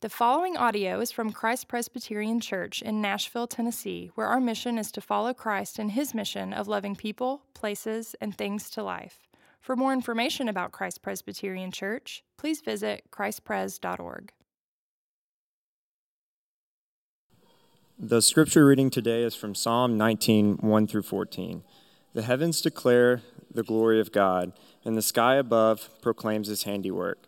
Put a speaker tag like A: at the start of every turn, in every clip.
A: The following audio is from Christ Presbyterian Church in Nashville, Tennessee, where our mission is to follow Christ in his mission of loving people, places, and things to life. For more information about Christ Presbyterian Church, please visit christpres.org.
B: The scripture reading today is from Psalm 19, 1 through 14. The heavens declare the glory of God, and the sky above proclaims his handiwork.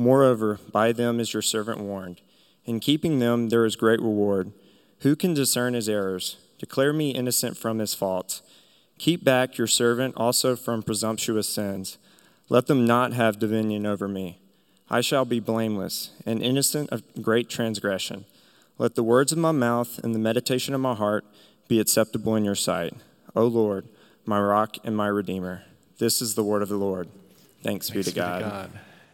B: Moreover, by them is your servant warned. In keeping them there is great reward. Who can discern his errors? Declare me innocent from his faults. Keep back your servant also from presumptuous sins. Let them not have dominion over me. I shall be blameless and innocent of great transgression. Let the words of my mouth and the meditation of my heart be acceptable in your sight. O Lord, my rock and my redeemer. This is the word of the Lord. Thanks, Thanks be to God. Be to God.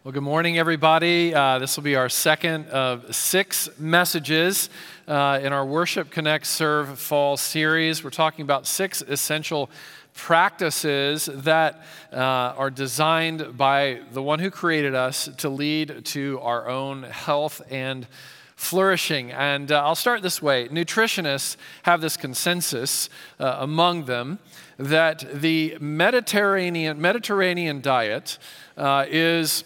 C: Well, good morning, everybody. Uh, this will be our second of six messages uh, in our Worship Connect Serve Fall series. We're talking about six essential practices that uh, are designed by the one who created us to lead to our own health and flourishing. And uh, I'll start this way nutritionists have this consensus uh, among them that the Mediterranean, Mediterranean diet uh, is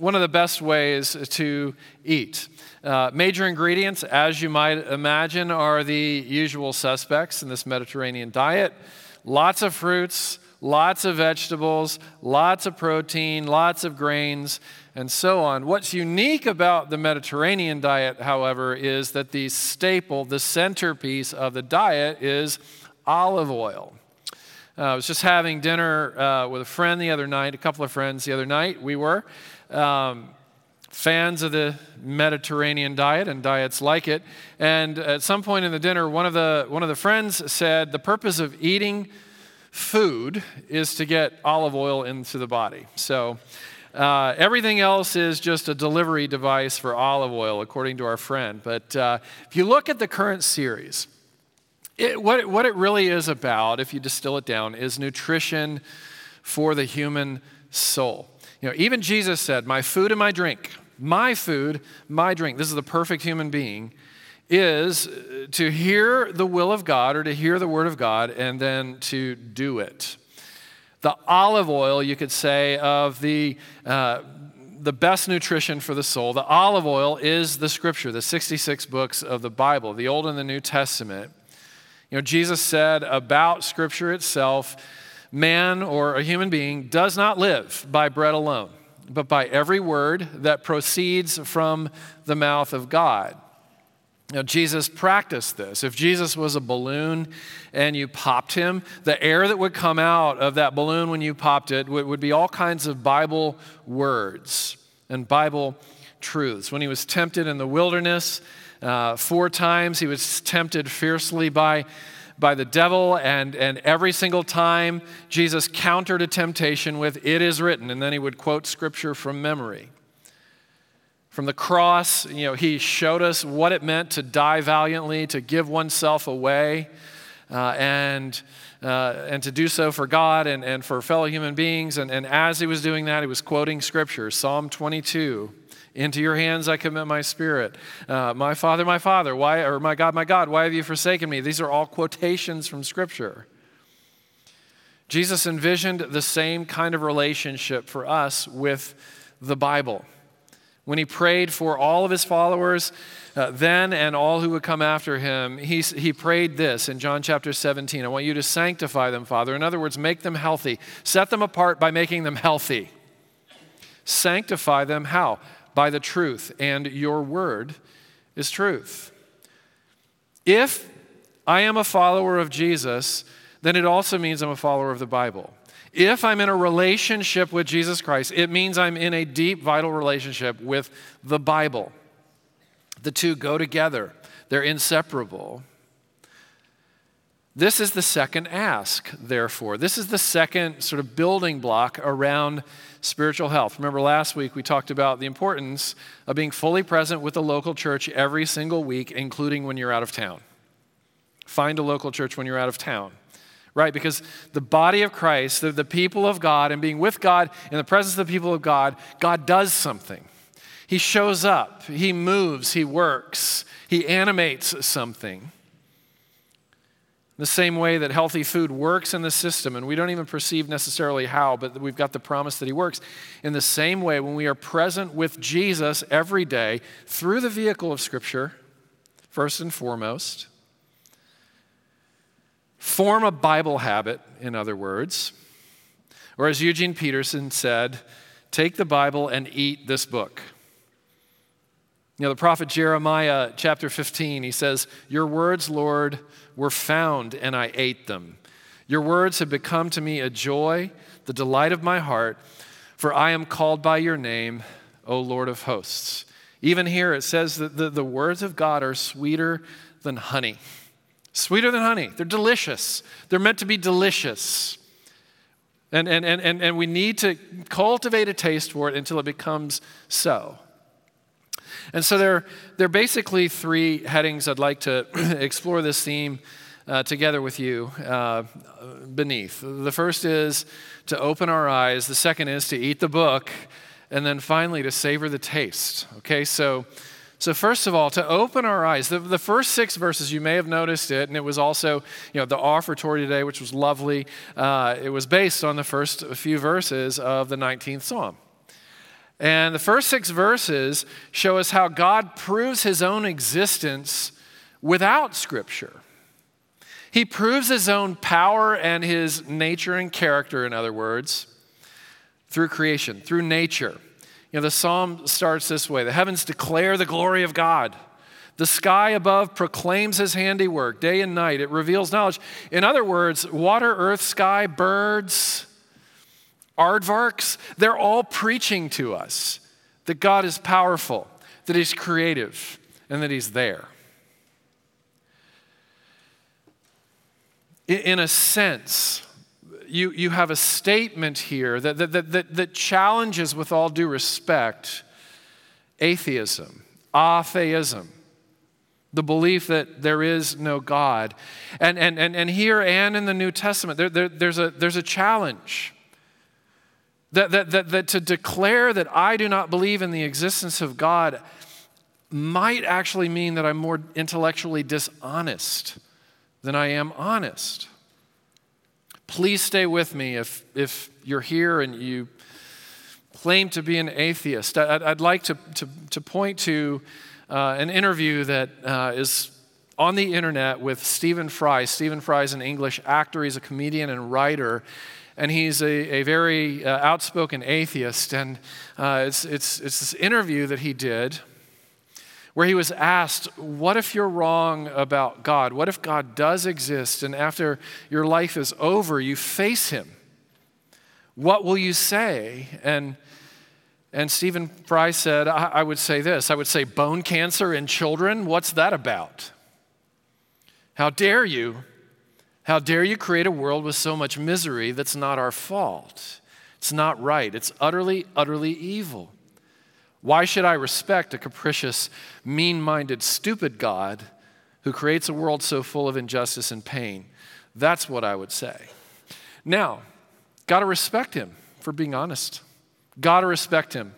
C: one of the best ways to eat. Uh, major ingredients, as you might imagine, are the usual suspects in this Mediterranean diet lots of fruits, lots of vegetables, lots of protein, lots of grains, and so on. What's unique about the Mediterranean diet, however, is that the staple, the centerpiece of the diet is olive oil. Uh, I was just having dinner uh, with a friend the other night, a couple of friends the other night. We were, um, fans of the Mediterranean diet and diets like it. And at some point in the dinner, one of the, one of the friends said, The purpose of eating food is to get olive oil into the body. So uh, everything else is just a delivery device for olive oil, according to our friend. But uh, if you look at the current series, it, what, it, what it really is about, if you distill it down, is nutrition for the human soul. You know, even Jesus said, My food and my drink, my food, my drink, this is the perfect human being, is to hear the will of God or to hear the word of God and then to do it. The olive oil, you could say, of the, uh, the best nutrition for the soul, the olive oil is the scripture, the 66 books of the Bible, the Old and the New Testament. You know, Jesus said about scripture itself, man or a human being does not live by bread alone, but by every word that proceeds from the mouth of God. Now, Jesus practiced this. If Jesus was a balloon and you popped him, the air that would come out of that balloon when you popped it would, would be all kinds of Bible words and Bible truths. When he was tempted in the wilderness, uh, four times he was tempted fiercely by by the devil, and, and every single time Jesus countered a temptation with, It is written, and then he would quote scripture from memory. From the cross, you know, he showed us what it meant to die valiantly, to give oneself away, uh, and, uh, and to do so for God and, and for fellow human beings. And, and as he was doing that, he was quoting scripture Psalm 22. Into your hands I commit my spirit. Uh, my Father, my Father, why, or my God, my God, why have you forsaken me? These are all quotations from Scripture. Jesus envisioned the same kind of relationship for us with the Bible. when he prayed for all of his followers uh, then and all who would come after him, he, he prayed this in John chapter 17 I want you to sanctify them, Father. In other words, make them healthy. Set them apart by making them healthy. Sanctify them how? By the truth, and your word is truth. If I am a follower of Jesus, then it also means I'm a follower of the Bible. If I'm in a relationship with Jesus Christ, it means I'm in a deep, vital relationship with the Bible. The two go together, they're inseparable. This is the second ask, therefore. This is the second sort of building block around spiritual health. Remember, last week we talked about the importance of being fully present with the local church every single week, including when you're out of town. Find a local church when you're out of town right? Because the body of Christ, the, the people of God, and being with God in the presence of the people of God, God does something. He shows up, He moves, He works, He animates something. The same way that healthy food works in the system, and we don't even perceive necessarily how, but we've got the promise that He works. In the same way, when we are present with Jesus every day through the vehicle of Scripture, first and foremost, Form a Bible habit, in other words. Or as Eugene Peterson said, take the Bible and eat this book. You know, the prophet Jeremiah, chapter 15, he says, Your words, Lord, were found, and I ate them. Your words have become to me a joy, the delight of my heart, for I am called by your name, O Lord of hosts. Even here it says that the, the words of God are sweeter than honey. Sweeter than honey. They're delicious. They're meant to be delicious. And, and, and, and, and we need to cultivate a taste for it until it becomes so. And so there, there are basically three headings I'd like to explore this theme uh, together with you uh, beneath. The first is to open our eyes, the second is to eat the book, and then finally to savor the taste. Okay, so so, first of all, to open our eyes, the, the first six verses, you may have noticed it, and it was also, you know, the offertory today, which was lovely. Uh, it was based on the first few verses of the 19th Psalm. And the first six verses show us how God proves his own existence without Scripture. He proves his own power and his nature and character, in other words, through creation, through nature. You know, the psalm starts this way The heavens declare the glory of God. The sky above proclaims his handiwork day and night. It reveals knowledge. In other words, water, earth, sky, birds, aardvarks, they're all preaching to us that God is powerful, that he's creative, and that he's there. In a sense, you, you have a statement here that, that, that, that challenges, with all due respect, atheism, atheism, the belief that there is no God. And, and, and, and here and in the New Testament, there, there, there's, a, there's a challenge. That, that, that, that to declare that I do not believe in the existence of God might actually mean that I'm more intellectually dishonest than I am honest. Please stay with me if, if you're here and you claim to be an atheist. I'd, I'd like to, to, to, point to uh, an interview that uh, is on the internet with Stephen Fry. Stephen Fry is an English actor, he's a comedian and writer. And he's a, a very uh, outspoken atheist. And uh, it's, it's, it's this interview that he did where he was asked, What if you're wrong about God? What if God does exist and after your life is over, you face him? What will you say? And, and Stephen Fry said, I, I would say this I would say, Bone cancer in children? What's that about? How dare you? How dare you create a world with so much misery that's not our fault? It's not right. It's utterly, utterly evil. Why should I respect a capricious, mean minded, stupid God who creates a world so full of injustice and pain? That's what I would say. Now, got to respect him for being honest. Got to respect him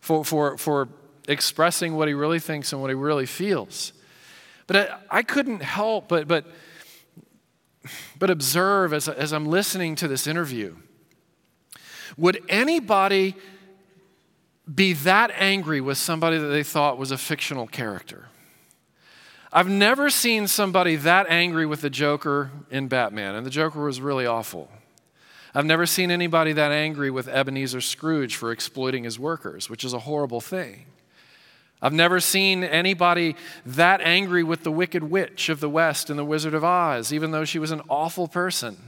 C: for, for, for expressing what he really thinks and what he really feels. But I, I couldn't help but, but, but observe as, as I'm listening to this interview would anybody be that angry with somebody that they thought was a fictional character. I've never seen somebody that angry with the Joker in Batman, and the Joker was really awful. I've never seen anybody that angry with Ebenezer Scrooge for exploiting his workers, which is a horrible thing. I've never seen anybody that angry with the Wicked Witch of the West in The Wizard of Oz, even though she was an awful person.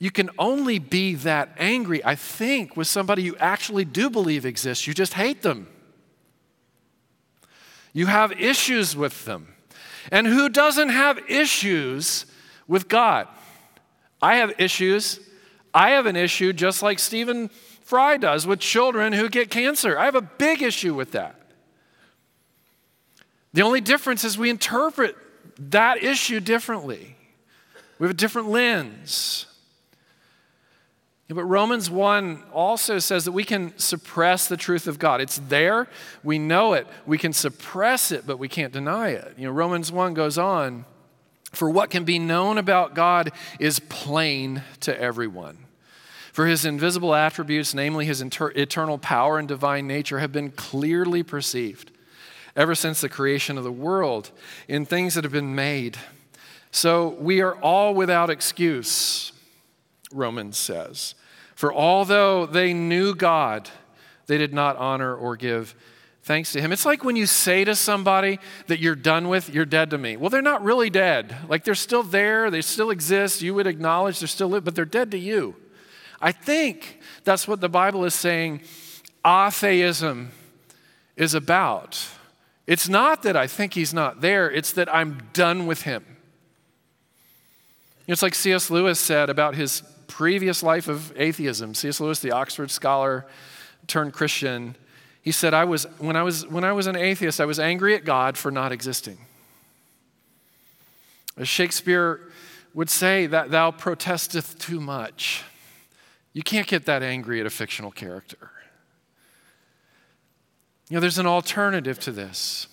C: You can only be that angry, I think, with somebody you actually do believe exists. You just hate them. You have issues with them. And who doesn't have issues with God? I have issues. I have an issue just like Stephen Fry does with children who get cancer. I have a big issue with that. The only difference is we interpret that issue differently. We have a different lens. But Romans 1 also says that we can suppress the truth of God. It's there, we know it. We can suppress it, but we can't deny it. You know, Romans 1 goes on For what can be known about God is plain to everyone. For his invisible attributes, namely his inter- eternal power and divine nature, have been clearly perceived ever since the creation of the world in things that have been made. So we are all without excuse. Romans says. For although they knew God, they did not honor or give thanks to Him. It's like when you say to somebody that you're done with, you're dead to me. Well, they're not really dead. Like they're still there, they still exist. You would acknowledge they're still, but they're dead to you. I think that's what the Bible is saying atheism is about. It's not that I think He's not there, it's that I'm done with Him. It's like C.S. Lewis said about his previous life of atheism. C.S. Lewis, the Oxford scholar turned Christian, he said, I was, when, I was, when I was an atheist, I was angry at God for not existing. As Shakespeare would say, that thou protesteth too much. You can't get that angry at a fictional character. You know, there's an alternative to this.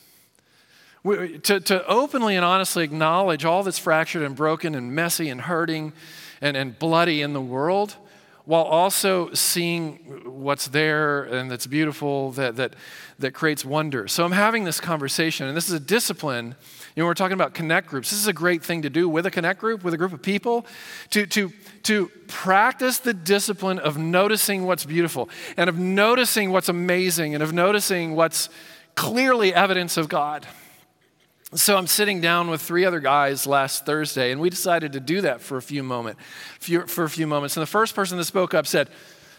C: We, to, to openly and honestly acknowledge all that's fractured and broken and messy and hurting and, and bloody in the world, while also seeing what's there and that's beautiful, that, that, that creates wonder. So I'm having this conversation, and this is a discipline. You know, we're talking about connect groups. This is a great thing to do with a connect group, with a group of people, to, to, to practice the discipline of noticing what's beautiful and of noticing what's amazing and of noticing what's clearly evidence of God. So I'm sitting down with three other guys last Thursday, and we decided to do that for a few moment, for a few moments. And the first person that spoke up said,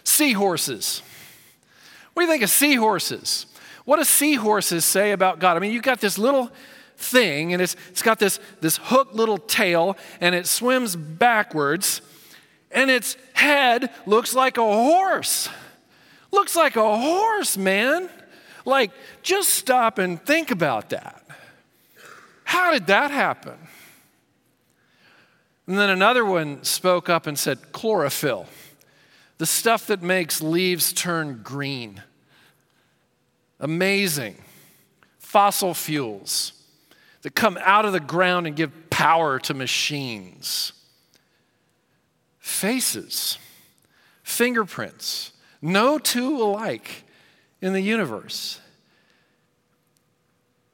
C: "Seahorses." What do you think of seahorses? What do seahorses say about God? I mean, you've got this little thing, and it's, it's got this, this hooked little tail, and it swims backwards, and its head looks like a horse. Looks like a horse, man. Like, just stop and think about that. How did that happen? And then another one spoke up and said, chlorophyll, the stuff that makes leaves turn green. Amazing. Fossil fuels that come out of the ground and give power to machines. Faces, fingerprints, no two alike in the universe.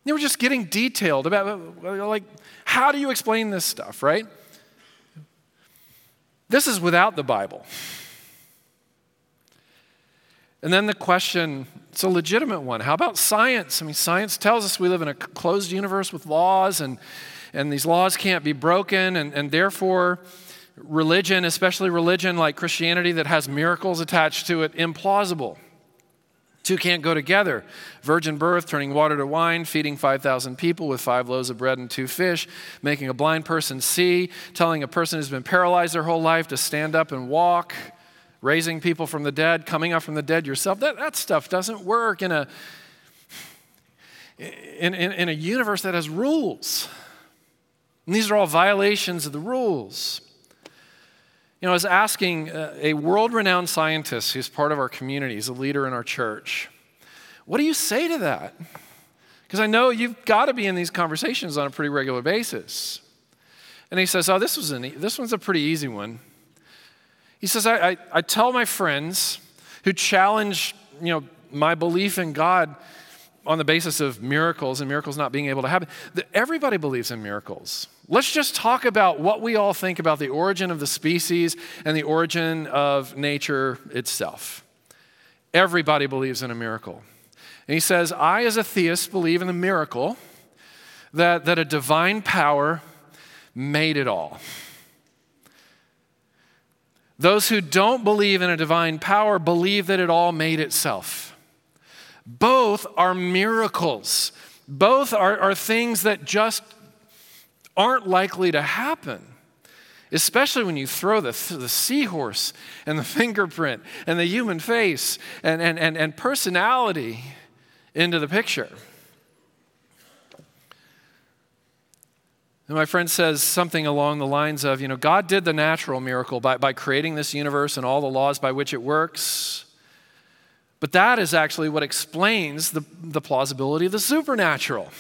C: They were just getting detailed about, like, how do you explain this stuff, right? This is without the Bible. And then the question, it's a legitimate one. How about science? I mean, science tells us we live in a closed universe with laws, and, and these laws can't be broken, and, and therefore, religion, especially religion like Christianity that has miracles attached to it, implausible. Two can't go together. Virgin birth, turning water to wine, feeding 5,000 people with five loaves of bread and two fish, making a blind person see, telling a person who's been paralyzed their whole life to stand up and walk, raising people from the dead, coming up from the dead yourself. That, that stuff doesn't work in a, in, in, in a universe that has rules. And these are all violations of the rules. You know, I was asking uh, a world renowned scientist who's part of our community, he's a leader in our church, what do you say to that? Because I know you've got to be in these conversations on a pretty regular basis. And he says, Oh, this, was an, this one's a pretty easy one. He says, I, I, I tell my friends who challenge, you know, my belief in God on the basis of miracles and miracles not being able to happen, that everybody believes in miracles. Let's just talk about what we all think about the origin of the species and the origin of nature itself. Everybody believes in a miracle. And he says, I, as a theist, believe in the miracle that, that a divine power made it all. Those who don't believe in a divine power believe that it all made itself. Both are miracles. Both are, are things that just aren't likely to happen. Especially when you throw the, the seahorse and the fingerprint and the human face and, and, and, and personality into the picture. And my friend says something along the lines of, you know, God did the natural miracle by, by creating this universe and all the laws by which it works. But that is actually what explains the, the plausibility of the supernatural.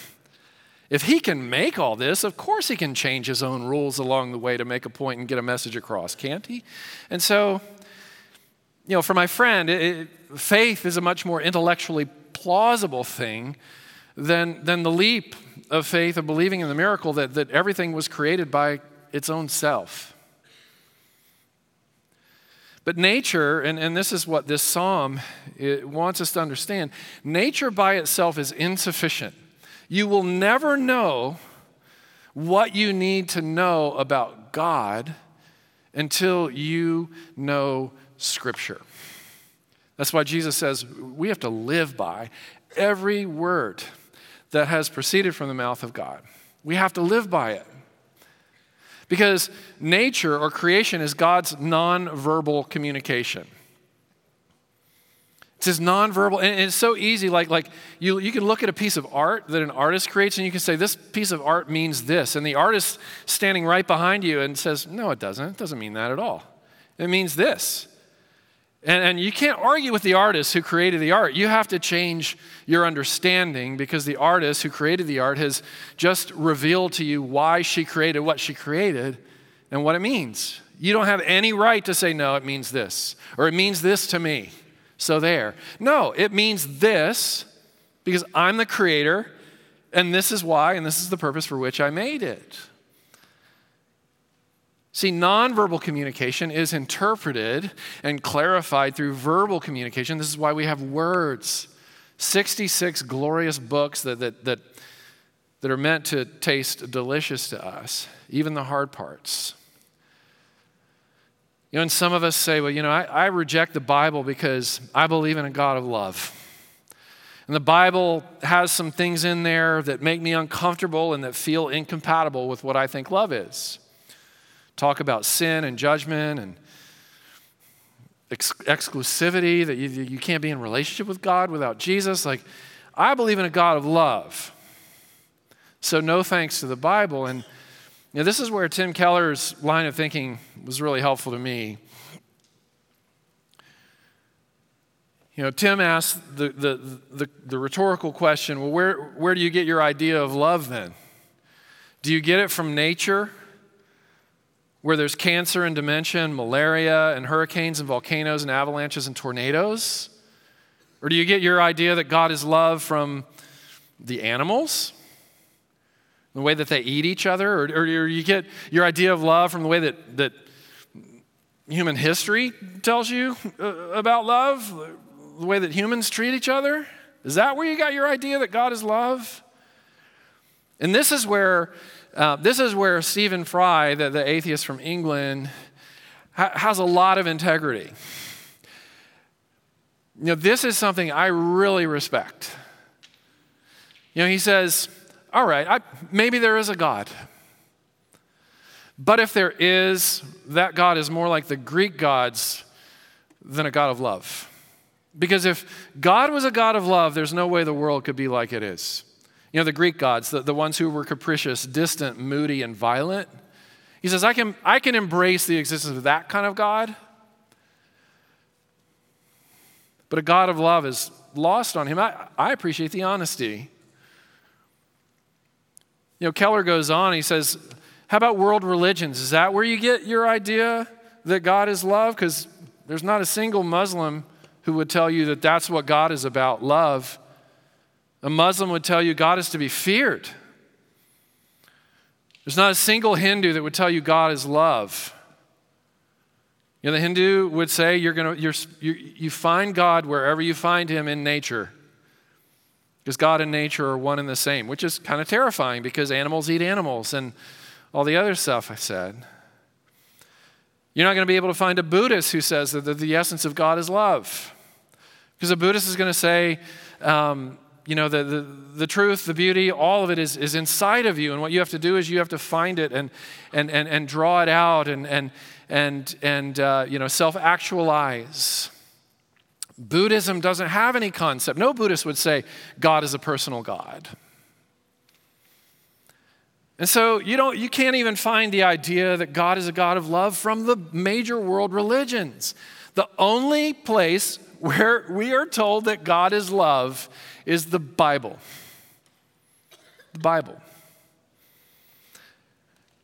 C: If he can make all this, of course he can change his own rules along the way to make a point and get a message across, can't he? And so, you know, for my friend, it, it, faith is a much more intellectually plausible thing than, than the leap of faith of believing in the miracle that, that everything was created by its own self. But nature, and, and this is what this psalm wants us to understand nature by itself is insufficient. You will never know what you need to know about God until you know Scripture. That's why Jesus says we have to live by every word that has proceeded from the mouth of God. We have to live by it. Because nature or creation is God's nonverbal communication. It's his nonverbal, and it's so easy. Like, like you, you can look at a piece of art that an artist creates, and you can say, This piece of art means this. And the artist standing right behind you and says, No, it doesn't. It doesn't mean that at all. It means this. And, and you can't argue with the artist who created the art. You have to change your understanding because the artist who created the art has just revealed to you why she created what she created and what it means. You don't have any right to say, no, it means this, or it means this to me. So there. No, it means this because I'm the creator, and this is why, and this is the purpose for which I made it. See, nonverbal communication is interpreted and clarified through verbal communication. This is why we have words 66 glorious books that, that, that, that are meant to taste delicious to us, even the hard parts. You know, and some of us say, well, you know, I, I reject the Bible because I believe in a God of love. And the Bible has some things in there that make me uncomfortable and that feel incompatible with what I think love is talk about sin and judgment and ex- exclusivity, that you, you can't be in relationship with God without Jesus. Like, I believe in a God of love. So, no thanks to the Bible. And you know, this is where Tim Keller's line of thinking was really helpful to me. You know, Tim asked the, the, the, the, rhetorical question well, where, where do you get your idea of love then? Do you get it from nature? Where there's cancer and dementia and malaria and hurricanes and volcanoes and avalanches and tornadoes? Or do you get your idea that God is love from the animals? The way that they eat each other? Or, or you get your idea of love from the way that, that human history tells you uh, about love? The way that humans treat each other? Is that where you got your idea that God is love? And this is where uh, this is where Stephen Fry, the, the atheist from England, ha- has a lot of integrity. You know, this is something I really respect. You know, he says, all right, I, maybe there is a God. But if there is, that God is more like the Greek gods than a God of love. Because if God was a God of love, there's no way the world could be like it is. You know, the Greek gods, the, the ones who were capricious, distant, moody, and violent. He says, I can, I can embrace the existence of that kind of God. But a God of love is lost on him. I, I appreciate the honesty. You know, Keller goes on, he says, How about world religions? Is that where you get your idea that God is love? Because there's not a single Muslim who would tell you that that's what God is about love. A Muslim would tell you God is to be feared. There's not a single Hindu that would tell you God is love. You know, the Hindu would say you're gonna, you're, you, you find God wherever you find him in nature. Because God and nature are one and the same, which is kind of terrifying because animals eat animals and all the other stuff I said. You're not going to be able to find a Buddhist who says that the essence of God is love. Because a Buddhist is going to say, um, you know, the, the, the, truth, the beauty, all of it is, is inside of you. And what you have to do is you have to find it and, and, and, and draw it out and, and, and, and uh, you know, self actualize. Buddhism doesn't have any concept. No Buddhist would say God is a personal God. And so you don't you can't even find the idea that God is a God of love from the major world religions. The only place where we are told that God is love is the Bible. The Bible.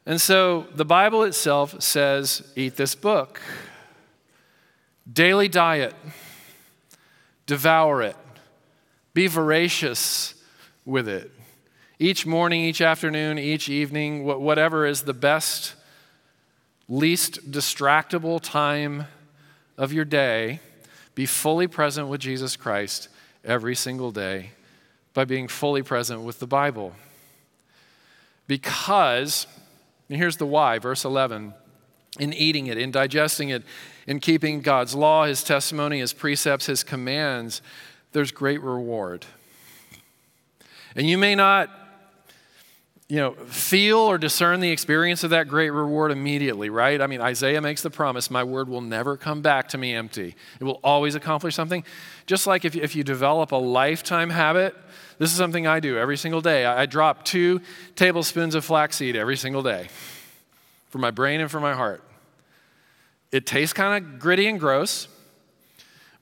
C: And so the Bible itself says eat this book. Daily diet devour it, be voracious with it. Each morning, each afternoon, each evening, whatever is the best, least distractible time of your day, be fully present with Jesus Christ every single day by being fully present with the Bible. Because, and here's the why, verse 11 in eating it, in digesting it, in keeping God's law, His testimony, His precepts, His commands, there's great reward. And you may not you know, feel or discern the experience of that great reward immediately, right? I mean, Isaiah makes the promise my word will never come back to me empty. It will always accomplish something. Just like if you, if you develop a lifetime habit, this is something I do every single day. I, I drop two tablespoons of flaxseed every single day for my brain and for my heart. It tastes kind of gritty and gross,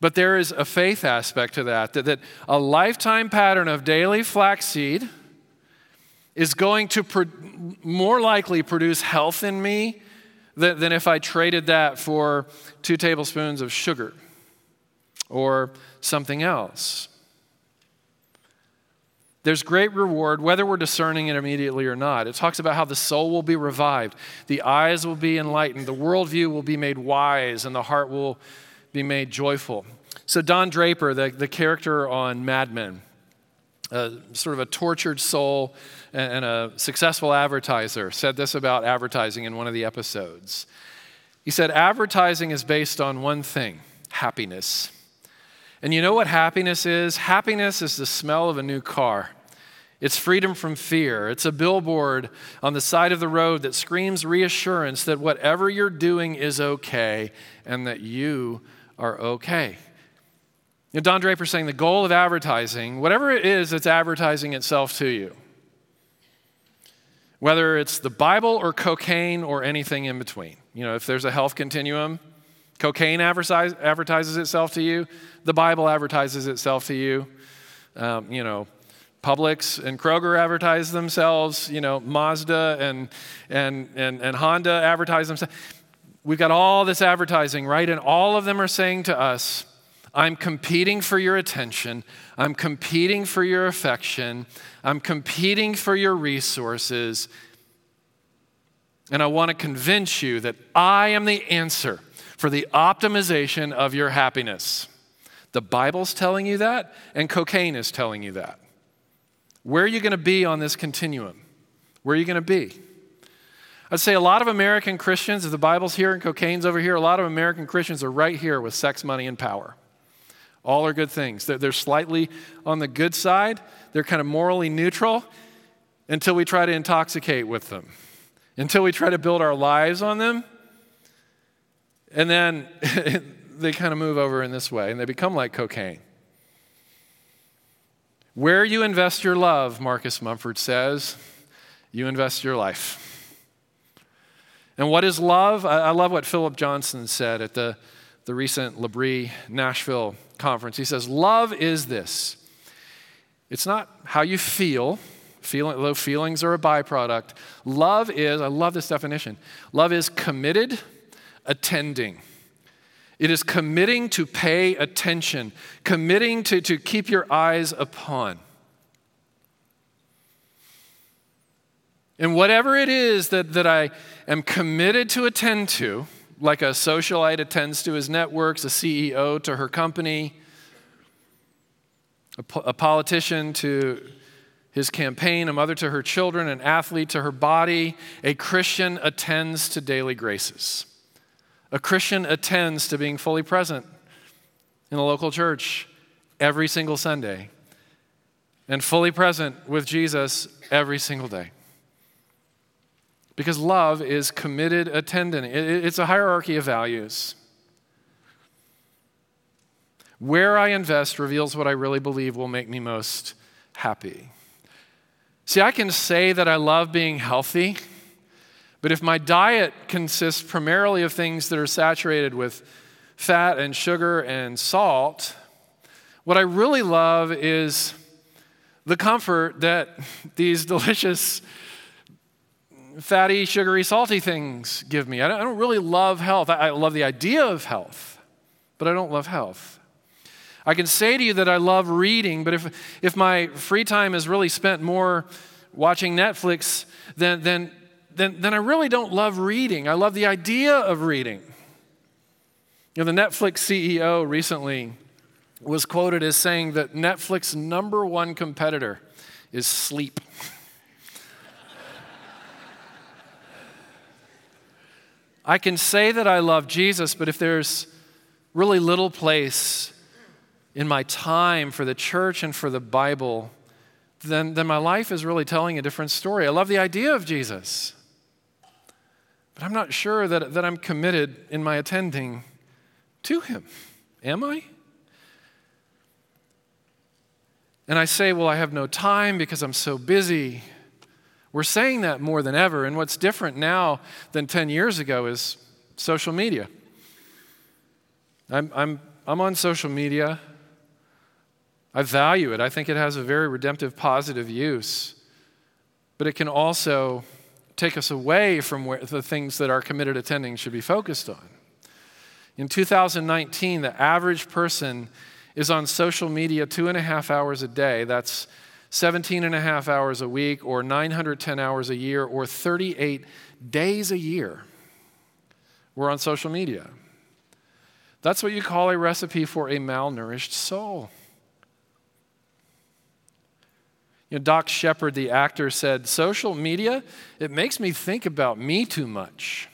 C: but there is a faith aspect to that, that, that a lifetime pattern of daily flaxseed is going to pro- more likely produce health in me than, than if I traded that for two tablespoons of sugar or something else. There's great reward, whether we're discerning it immediately or not. It talks about how the soul will be revived, the eyes will be enlightened, the worldview will be made wise, and the heart will be made joyful. So, Don Draper, the, the character on Mad Men, uh, sort of a tortured soul and a successful advertiser, said this about advertising in one of the episodes. He said, Advertising is based on one thing happiness. And you know what happiness is? Happiness is the smell of a new car. It's freedom from fear. It's a billboard on the side of the road that screams reassurance that whatever you're doing is okay and that you are okay. You know, Don Draper saying the goal of advertising, whatever it is it's advertising itself to you, whether it's the Bible or cocaine or anything in between. You know, if there's a health continuum, Cocaine advertises itself to you. The Bible advertises itself to you. Um, you know, Publix and Kroger advertise themselves. You know, Mazda and, and, and, and Honda advertise themselves. We've got all this advertising, right? And all of them are saying to us, I'm competing for your attention. I'm competing for your affection. I'm competing for your resources. And I want to convince you that I am the answer for the optimization of your happiness. The Bible's telling you that, and cocaine is telling you that. Where are you going to be on this continuum? Where are you going to be? I'd say a lot of American Christians, if the Bible's here and cocaine's over here, a lot of American Christians are right here with sex, money, and power. All are good things. They're, slightly on the good side, they're kind of morally neutral until we try to intoxicate with them, until we try to build our lives on them. And then they kind of move over in this way and they become like cocaine. Where you invest your love, Marcus Mumford says, you invest your life. And what is love? I love what Philip Johnson said at the, the recent L'Abri Nashville conference. He says, Love is this. It's not how you feel, feeling, though feelings are a byproduct. Love is, I love this definition, love is committed attending. It is committing to pay attention, committing to, to keep your eyes upon. And whatever it is that, that I am committed to attend to, like a socialite attends to his networks, a CEO to her company, a, po- a politician to his campaign, a mother to her children, an athlete to her body, a Christian attends to daily graces. A Christian attends to being fully present in the local church every single Sunday and fully present with Jesus every single day. Because love is committed attending. It's a hierarchy of values. Where I invest reveals what I really believe will make me most happy. See, I can say that I love being healthy, but if my diet consists primarily of things that are saturated with fat and sugar and salt, what I really love is the comfort that these delicious fatty, sugary, salty things give me. I don't, I don't really love health. I, I love the idea of health, but I don't love health. I can say to you that I love reading, but if, if my free time is really spent more watching Netflix, then, then, then, then I really don't love reading. I love the idea of reading. You know, the Netflix CEO recently was quoted as saying that Netflix's number one competitor is sleep. I can say that I love Jesus, but if there's really little place in my time for the church and for the Bible, then, then my life is really telling a different story. I love the idea of Jesus, but I'm not sure that, that I'm committed in my attending to Him. Am I? And I say, well, I have no time because I'm so busy. We're saying that more than ever. And what's different now than 10 years ago is social media. I'm, I'm, I'm on social media. I value it. I think it has a very redemptive, positive use. But it can also take us away from where, the things that our committed attending should be focused on. In 2019, the average person is on social media two and a half hours a day. That's 17 and a half hours a week, or 910 hours a year, or 38 days a year, we're on social media. That's what you call a recipe for a malnourished soul. You know, Dax Shepard, the actor, said, Social media, it makes me think about me too much.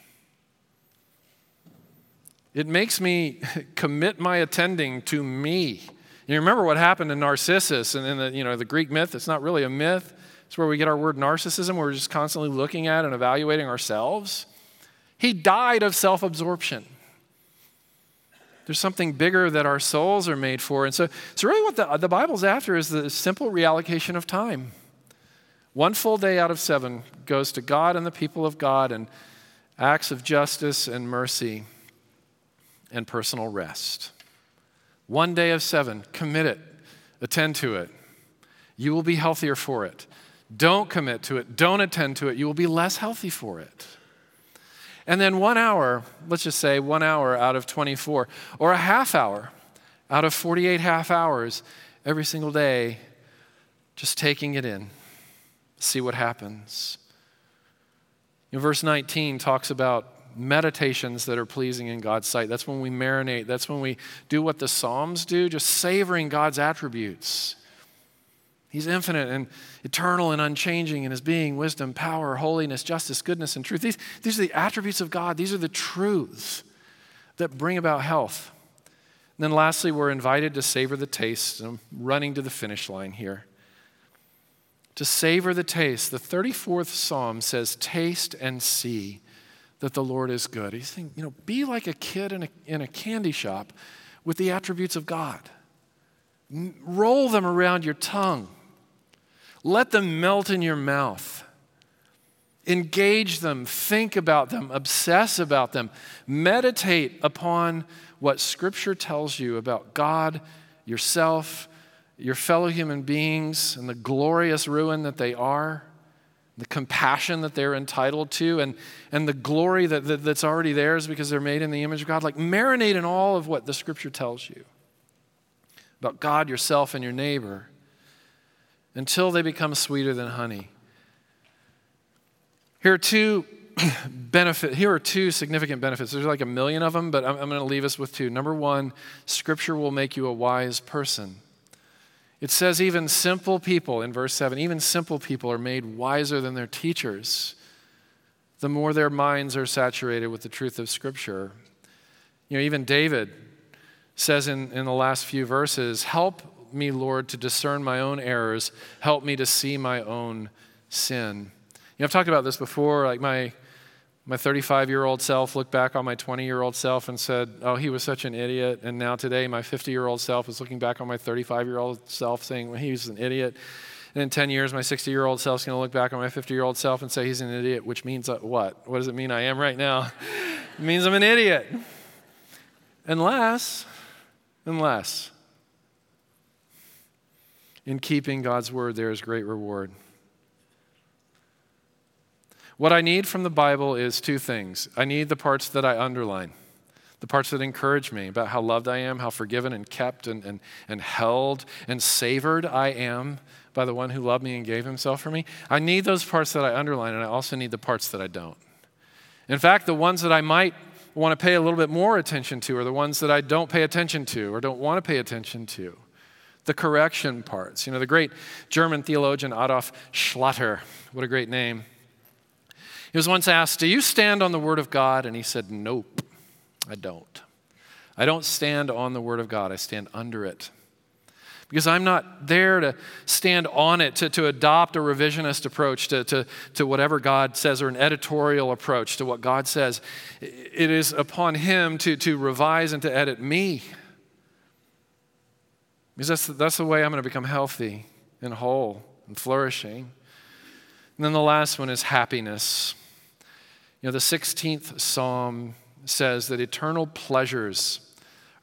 C: It makes me commit my attending to me. You remember what happened to Narcissus and in the, you know, the Greek myth? It's not really a myth. It's where we get our word narcissism. We're just constantly looking at and evaluating ourselves. He died of self absorption. There's something bigger that our souls are made for. And so, so really, what the, the Bible's after is the simple reallocation of time. One full day out of seven goes to God and the people of God and acts of justice and mercy and personal rest. One day of seven, commit it, attend to it. You will be healthier for it. Don't commit to it, don't attend to it. You will be less healthy for it. And then one hour, let's just say one hour out of 24, or a half hour out of 48 half hours every single day, just taking it in, see what happens. You know, verse 19 talks about meditations that are pleasing in God's sight. That's when we marinate. That's when we do what the Psalms do, just savoring God's attributes. He's infinite and eternal and unchanging in his being, wisdom, power, holiness, justice, goodness, and truth. These, these are the attributes of God. These are the truths that bring about health. And then lastly, we're invited to savor the taste. I'm running to the finish line here. To savor the taste. The 34th Psalm says, Taste and see that the Lord is good. He's saying, you know, be like a kid in a, in a candy shop with the attributes of God. Roll them around your tongue. Let them melt in your mouth. Engage them, think about them, obsess about them, meditate upon what Scripture tells you about God, yourself, your fellow human beings, and the glorious ruin that they are. The compassion that they're entitled to, and, and the glory that, that, that's already theirs because they're made in the image of God. Like, marinate in all of what the scripture tells you about God, yourself, and your neighbor until they become sweeter than honey. Here are two benefit here are two significant benefits there's like a million of them but i'm, I'm going to leave us with two number one scripture will make you a wise person it says even simple people in verse 7 even simple people are made wiser than their teachers the more their minds are saturated with the truth of scripture you know even david says in, in the last few verses help me lord to discern my own errors help me to see my own sin you know, I've talked about this before. Like my my 35 year old self looked back on my 20 year old self and said, Oh, he was such an idiot. And now today, my 50 year old self is looking back on my 35 year old self saying, well, He was an idiot. And in 10 years, my 60 year old self is going to look back on my 50 year old self and say, He's an idiot, which means what? What does it mean I am right now? it means I'm an idiot. Unless, unless, in keeping God's word, there is great reward. What I need from the Bible is two things I need the parts that I underline, the parts that encourage me about how loved I am, how forgiven and kept and, and, and held and savored I am by the one who loved me and gave himself for me. I need those parts that I underline, and I also need the parts that I don't. In fact, the ones that I might want to pay a little bit more attention to are the ones that I don't pay attention to or don't want to pay attention to. The correction parts. You know, the great German theologian Adolf Schlatter, what a great name. He was once asked, Do you stand on the Word of God? And he said, Nope, I don't. I don't stand on the Word of God, I stand under it. Because I'm not there to stand on it, to, to adopt a revisionist approach to, to, to whatever God says, or an editorial approach to what God says. It is upon Him to, to revise and to edit me. Because that's, that's the way I'm going to become healthy and whole and flourishing. And then the last one is happiness. You know, the 16th Psalm says that eternal pleasures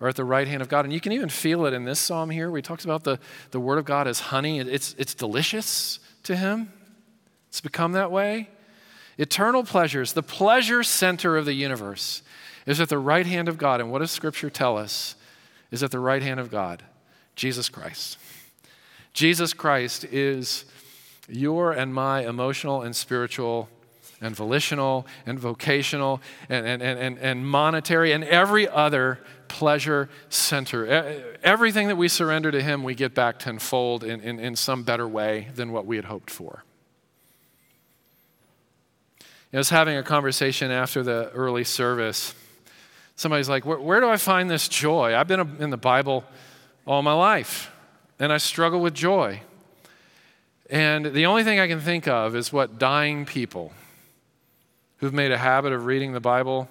C: are at the right hand of God. And you can even feel it in this psalm here where he talks about the, the word of God as honey. It's, it's delicious to him, it's become that way. Eternal pleasures, the pleasure center of the universe, is at the right hand of God. And what does Scripture tell us is at the right hand of God? Jesus Christ. Jesus Christ is your and my emotional and spiritual and volitional and vocational and, and, and, and monetary and every other pleasure center. Everything that we surrender to Him, we get back tenfold in, in, in some better way than what we had hoped for. I was having a conversation after the early service. Somebody's like, where, where do I find this joy? I've been in the Bible all my life, and I struggle with joy. And the only thing I can think of is what dying people who've made a habit of reading the Bible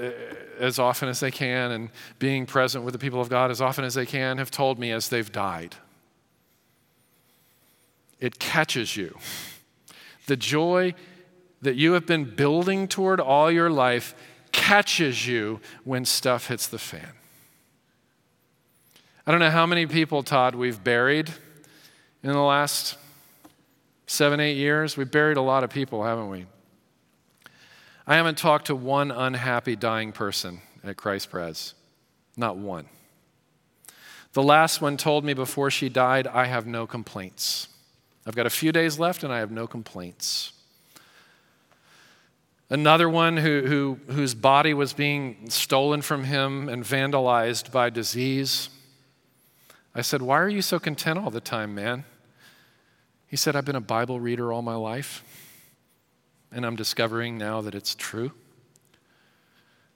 C: uh, as often as they can and being present with the people of God as often as they can have told me as they've died. It catches you. The joy that you have been building toward all your life catches you when stuff hits the fan. I don't know how many people, Todd, we've buried in the last seven, eight years. We've buried a lot of people, haven't we? I haven't talked to one unhappy dying person at Christ Pres. Not one. The last one told me before she died, I have no complaints. I've got a few days left and I have no complaints. Another one who, who, whose body was being stolen from him and vandalized by disease. I said, Why are you so content all the time, man? He said, I've been a Bible reader all my life, and I'm discovering now that it's true.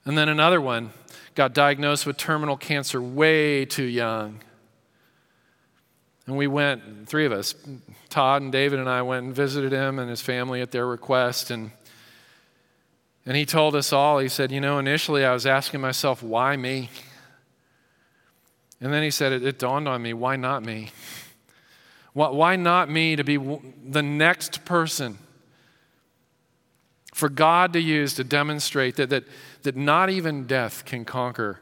C: And then another one got diagnosed with terminal cancer way too young. And we went, three of us, Todd and David and I went and visited him and his family at their request. And, and he told us all, he said, You know, initially I was asking myself, why me? And then he said, It, it dawned on me, why not me? Why not me to be the next person for God to use to demonstrate that, that, that not even death can conquer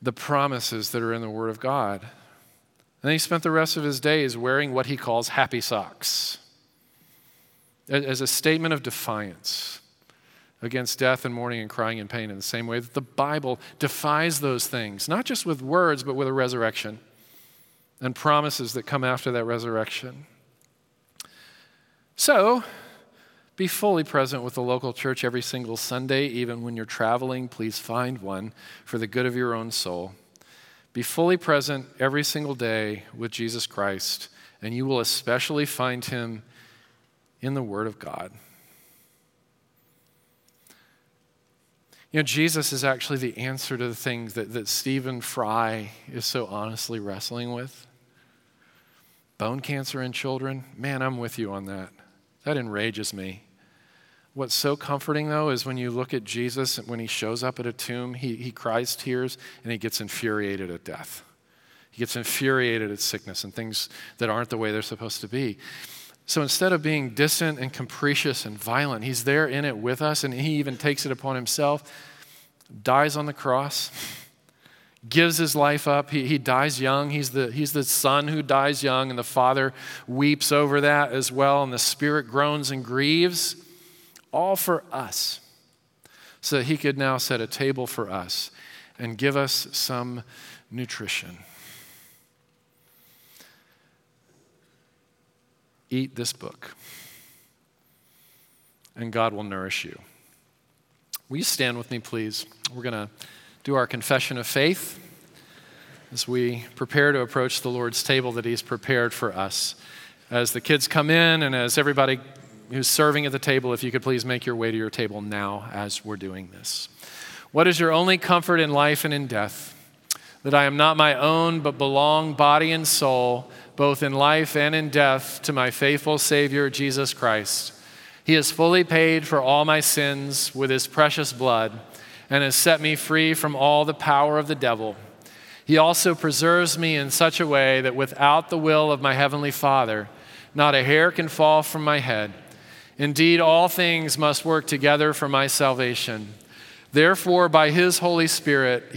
C: the promises that are in the Word of God? And he spent the rest of his days wearing what he calls happy socks. as a statement of defiance against death and mourning and crying and pain in the same way that the Bible defies those things, not just with words, but with a resurrection and promises that come after that resurrection. So, be fully present with the local church every single Sunday, even when you're traveling. Please find one for the good of your own soul. Be fully present every single day with Jesus Christ, and you will especially find him in the Word of God. You know, Jesus is actually the answer to the things that, that Stephen Fry is so honestly wrestling with. Bone cancer in children, man, I'm with you on that. That enrages me. What's so comforting, though, is when you look at Jesus, and when he shows up at a tomb, he, he cries tears and he gets infuriated at death. He gets infuriated at sickness and things that aren't the way they're supposed to be. So instead of being distant and capricious and violent, he's there in it with us, and he even takes it upon himself, dies on the cross, gives his life up. He, he dies young. He's the, he's the son who dies young, and the father weeps over that as well, and the spirit groans and grieves, all for us, so that he could now set a table for us and give us some nutrition. Eat this book, and God will nourish you. Will you stand with me, please? We're going to do our confession of faith as we prepare to approach the Lord's table that He's prepared for us. As the kids come in and as everybody who's serving at the table, if you could please make your way to your table now as we're doing this. What is your only comfort in life and in death? That I am not my own, but belong body and soul both in life and in death, to my faithful Savior, Jesus Christ. He has fully paid for all my sins with his precious blood and has set me free from all the power of the devil. He also preserves me in such a way that without the will of my heavenly Father, not a hair can fall from my head. Indeed, all things must work together for my salvation. Therefore, by his Holy Spirit,